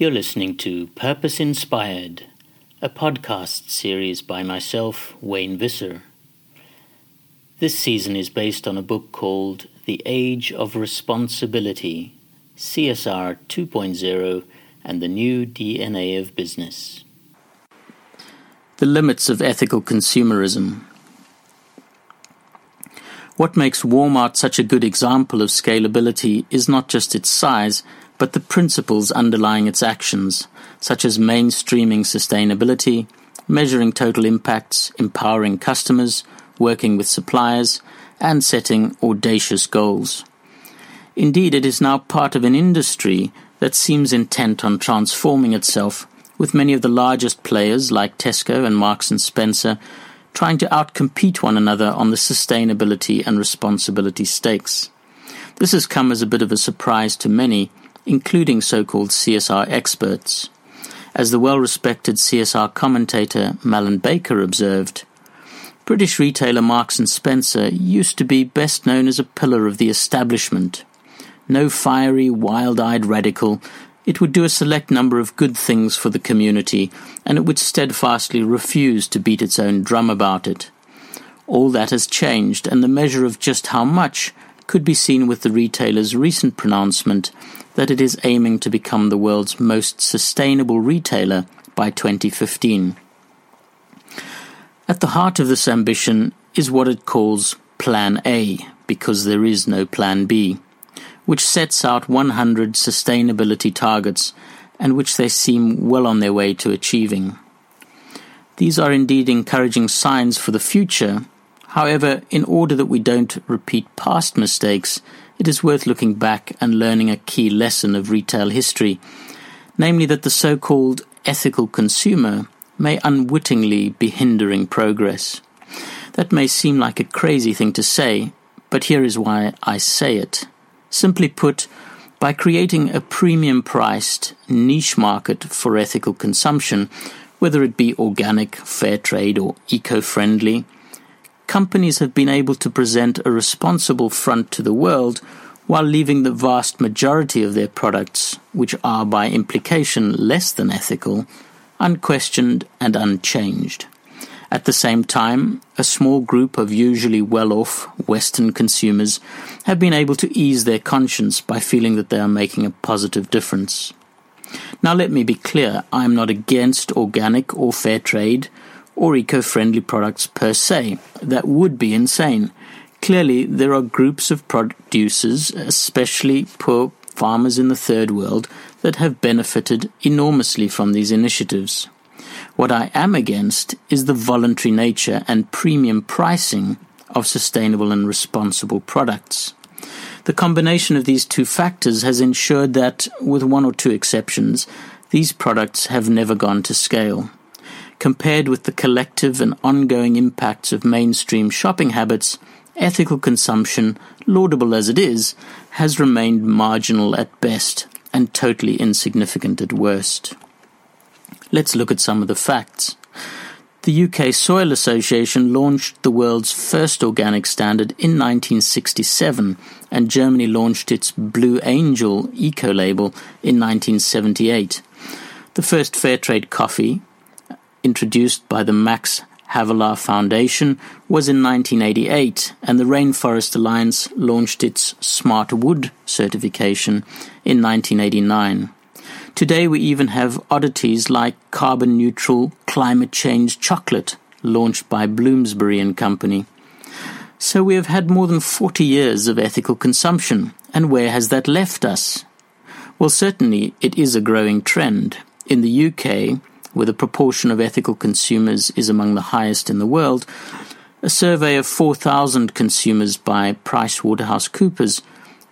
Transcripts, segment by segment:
You're listening to Purpose Inspired, a podcast series by myself, Wayne Visser. This season is based on a book called The Age of Responsibility CSR 2.0 and the New DNA of Business. The Limits of Ethical Consumerism. What makes Walmart such a good example of scalability is not just its size but the principles underlying its actions, such as mainstreaming sustainability, measuring total impacts, empowering customers, working with suppliers, and setting audacious goals. Indeed, it is now part of an industry that seems intent on transforming itself, with many of the largest players like Tesco and Marks and Spencer trying to outcompete one another on the sustainability and responsibility stakes. This has come as a bit of a surprise to many, including so-called CSR experts. As the well-respected CSR commentator Mallen Baker observed, British retailer Marks and Spencer used to be best known as a pillar of the establishment. No fiery, wild-eyed radical, it would do a select number of good things for the community, and it would steadfastly refuse to beat its own drum about it. All that has changed, and the measure of just how much could be seen with the retailer's recent pronouncement that it is aiming to become the world's most sustainable retailer by 2015. At the heart of this ambition is what it calls Plan A, because there is no Plan B, which sets out 100 sustainability targets and which they seem well on their way to achieving. These are indeed encouraging signs for the future. However, in order that we don't repeat past mistakes, it is worth looking back and learning a key lesson of retail history, namely that the so called ethical consumer may unwittingly be hindering progress. That may seem like a crazy thing to say, but here is why I say it. Simply put, by creating a premium priced niche market for ethical consumption, whether it be organic, fair trade, or eco friendly, companies have been able to present a responsible front to the world while leaving the vast majority of their products, which are by implication less than ethical, unquestioned and unchanged. At the same time, a small group of usually well off Western consumers have been able to ease their conscience by feeling that they are making a positive difference. Now, let me be clear I am not against organic or fair trade or eco friendly products per se. That would be insane. Clearly, there are groups of producers, especially poor farmers in the third world, that have benefited enormously from these initiatives. What I am against is the voluntary nature and premium pricing of sustainable and responsible products. The combination of these two factors has ensured that, with one or two exceptions, these products have never gone to scale compared with the collective and ongoing impacts of mainstream shopping habits, ethical consumption, laudable as it is, has remained marginal at best and totally insignificant at worst. Let's look at some of the facts. The UK Soil Association launched the world's first organic standard in 1967, and Germany launched its Blue Angel eco label in 1978. The first fair trade coffee, introduced by the Max Havelaar Foundation was in 1988, and the Rainforest Alliance launched its Smart Wood certification in 1989. Today, we even have oddities like carbon neutral climate change chocolate launched by Bloomsbury and Company. So, we have had more than 40 years of ethical consumption, and where has that left us? Well, certainly it is a growing trend. In the UK, where the proportion of ethical consumers is among the highest in the world, a survey of 4,000 consumers by PricewaterhouseCoopers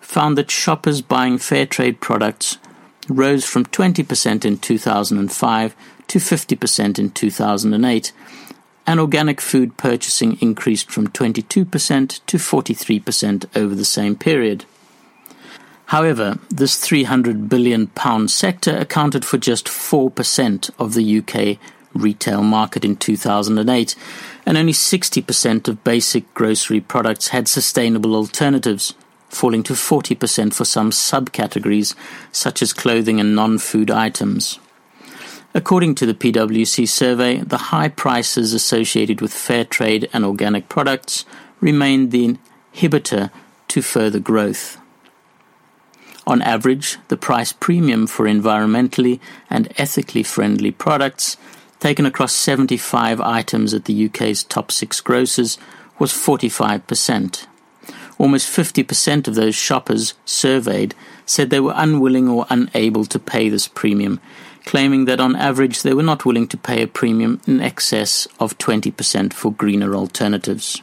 found that shoppers buying fair trade products rose from 20% in 2005 to 50% in 2008, and organic food purchasing increased from 22% to 43% over the same period. However, this 300 billion pound sector accounted for just 4% of the UK retail market in 2008, and only 60% of basic grocery products had sustainable alternatives, falling to 40% for some subcategories such as clothing and non-food items. According to the PwC survey, the high prices associated with fair trade and organic products remain the inhibitor to further growth. On average, the price premium for environmentally and ethically friendly products, taken across 75 items at the UK's top six grocers, was 45%. Almost 50% of those shoppers surveyed said they were unwilling or unable to pay this premium, claiming that on average they were not willing to pay a premium in excess of 20% for greener alternatives.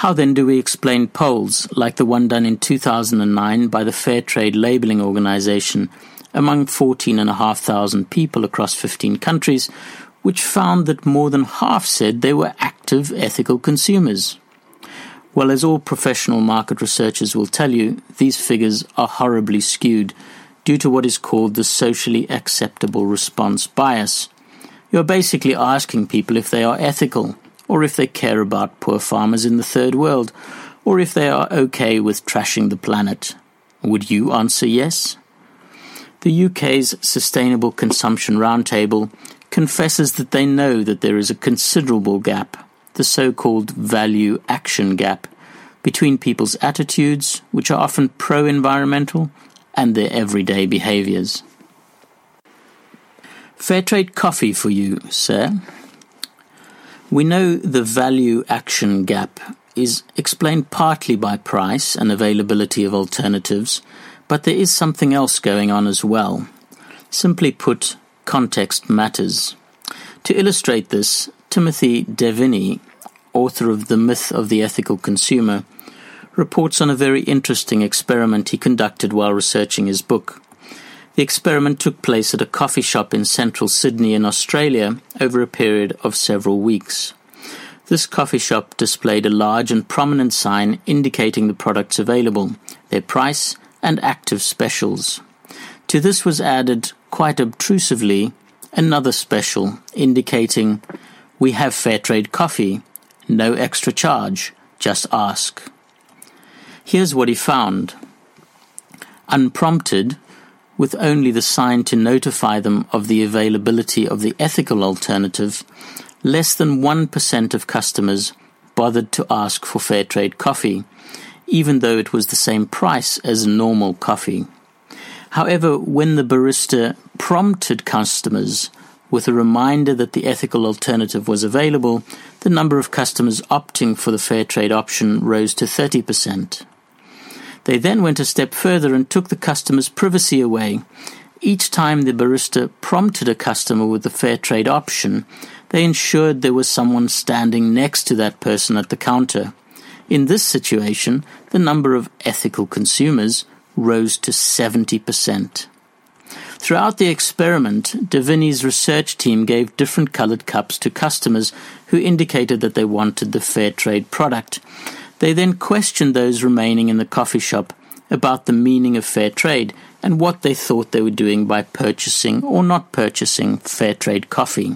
How then do we explain polls like the one done in 2009 by the Fair Trade Labelling Organization among 14,500 people across 15 countries, which found that more than half said they were active ethical consumers? Well, as all professional market researchers will tell you, these figures are horribly skewed due to what is called the socially acceptable response bias. You're basically asking people if they are ethical or if they care about poor farmers in the third world, or if they are okay with trashing the planet. Would you answer yes? The UK's Sustainable Consumption Roundtable confesses that they know that there is a considerable gap, the so called value action gap, between people's attitudes, which are often pro environmental, and their everyday behaviours. Fairtrade coffee for you, sir. We know the value action gap is explained partly by price and availability of alternatives, but there is something else going on as well. Simply put, context matters. To illustrate this, Timothy Devinney, author of The Myth of the Ethical Consumer, reports on a very interesting experiment he conducted while researching his book. The experiment took place at a coffee shop in central Sydney in Australia over a period of several weeks. This coffee shop displayed a large and prominent sign indicating the products available, their price, and active specials. To this was added, quite obtrusively, another special indicating we have fair trade coffee, no extra charge, just ask. Here's what he found. Unprompted, with only the sign to notify them of the availability of the ethical alternative, less than 1% of customers bothered to ask for fair trade coffee, even though it was the same price as normal coffee. However, when the barista prompted customers with a reminder that the ethical alternative was available, the number of customers opting for the fair trade option rose to 30%. They then went a step further and took the customer's privacy away. Each time the barista prompted a customer with the fair trade option, they ensured there was someone standing next to that person at the counter. In this situation, the number of ethical consumers rose to 70%. Throughout the experiment, Devinney's research team gave different colored cups to customers who indicated that they wanted the fair trade product. They then questioned those remaining in the coffee shop about the meaning of fair trade and what they thought they were doing by purchasing or not purchasing fair trade coffee.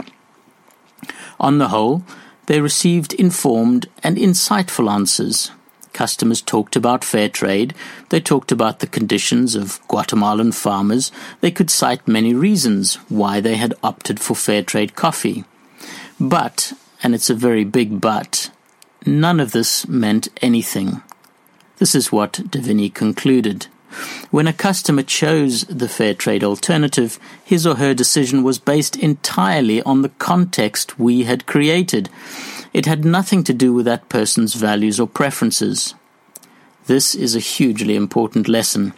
On the whole, they received informed and insightful answers. Customers talked about fair trade. They talked about the conditions of Guatemalan farmers. They could cite many reasons why they had opted for fair trade coffee. But, and it's a very big but, None of this meant anything. This is what Devinney concluded. When a customer chose the fair trade alternative, his or her decision was based entirely on the context we had created. It had nothing to do with that person's values or preferences. This is a hugely important lesson.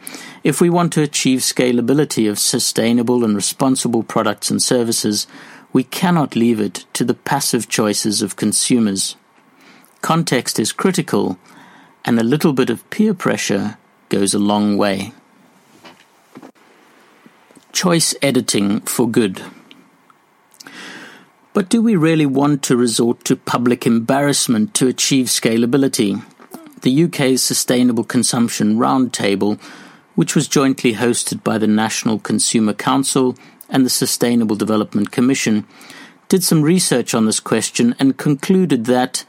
If we want to achieve scalability of sustainable and responsible products and services, we cannot leave it to the passive choices of consumers. Context is critical, and a little bit of peer pressure goes a long way. Choice editing for good. But do we really want to resort to public embarrassment to achieve scalability? The UK's Sustainable Consumption Roundtable, which was jointly hosted by the National Consumer Council and the Sustainable Development Commission, did some research on this question and concluded that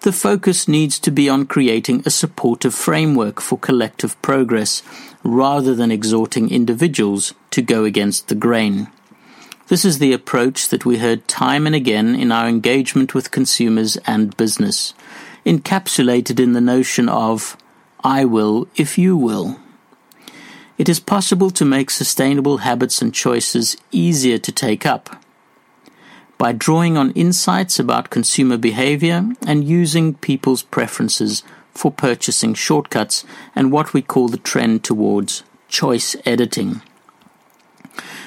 the focus needs to be on creating a supportive framework for collective progress rather than exhorting individuals to go against the grain. This is the approach that we heard time and again in our engagement with consumers and business, encapsulated in the notion of, I will if you will. It is possible to make sustainable habits and choices easier to take up by drawing on insights about consumer behavior and using people's preferences for purchasing shortcuts and what we call the trend towards choice editing.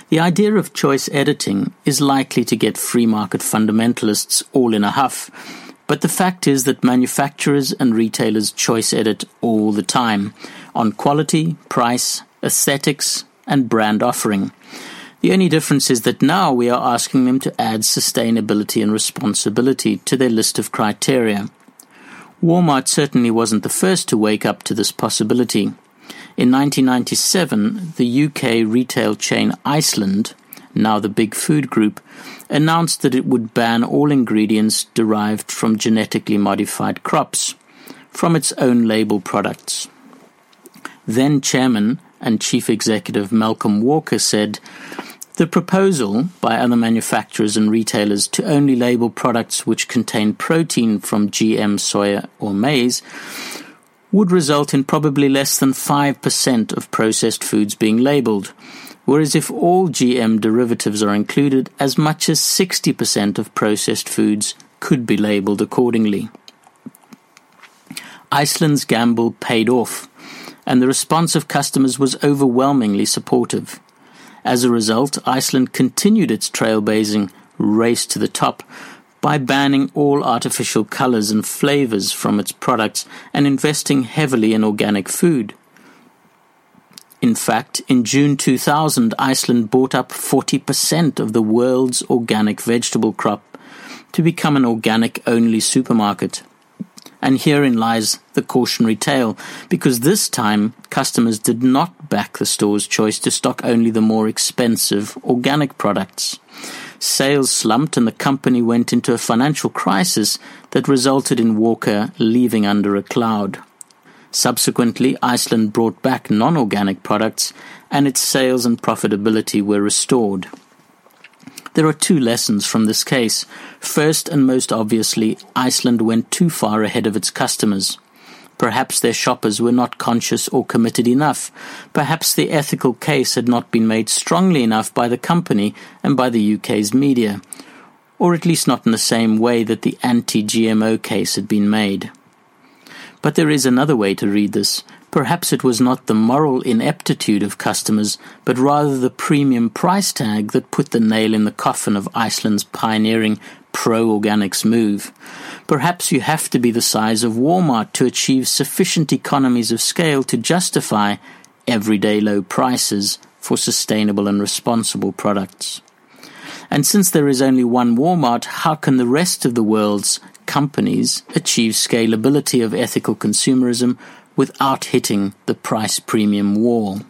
The idea of choice editing is likely to get free market fundamentalists all in a huff, but the fact is that manufacturers and retailers choice edit all the time on quality, price, aesthetics, and brand offering. The only difference is that now we are asking them to add sustainability and responsibility to their list of criteria. Walmart certainly wasn't the first to wake up to this possibility. In 1997, the UK retail chain Iceland, now the Big Food Group, announced that it would ban all ingredients derived from genetically modified crops from its own label products. Then Chairman and Chief Executive Malcolm Walker said, the proposal by other manufacturers and retailers to only label products which contain protein from GM soya or maize would result in probably less than 5% of processed foods being labeled, whereas if all GM derivatives are included, as much as 60% of processed foods could be labeled accordingly. Iceland's gamble paid off, and the response of customers was overwhelmingly supportive. As a result, Iceland continued its trailblazing race to the top by banning all artificial colors and flavors from its products and investing heavily in organic food. In fact, in June 2000, Iceland bought up 40% of the world's organic vegetable crop to become an organic only supermarket. And herein lies the cautionary tale, because this time customers did not back the store's choice to stock only the more expensive organic products. Sales slumped and the company went into a financial crisis that resulted in Walker leaving under a cloud. Subsequently, Iceland brought back non organic products and its sales and profitability were restored. There are two lessons from this case. First and most obviously, Iceland went too far ahead of its customers. Perhaps their shoppers were not conscious or committed enough. Perhaps the ethical case had not been made strongly enough by the company and by the UK's media, or at least not in the same way that the anti GMO case had been made. But there is another way to read this. Perhaps it was not the moral ineptitude of customers, but rather the premium price tag that put the nail in the coffin of Iceland's pioneering pro organics move. Perhaps you have to be the size of Walmart to achieve sufficient economies of scale to justify everyday low prices for sustainable and responsible products. And since there is only one Walmart, how can the rest of the world's companies achieve scalability of ethical consumerism without hitting the price premium wall.